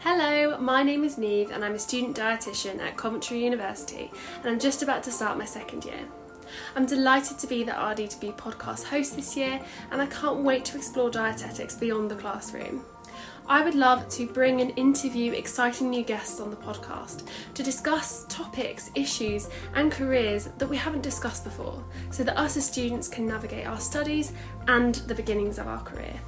Hello, my name is Neve and I'm a student dietitian at Coventry University and I'm just about to start my second year. I'm delighted to be the RD2B podcast host this year and I can't wait to explore dietetics beyond the classroom. I would love to bring and interview exciting new guests on the podcast to discuss topics, issues, and careers that we haven't discussed before so that us as students can navigate our studies and the beginnings of our career.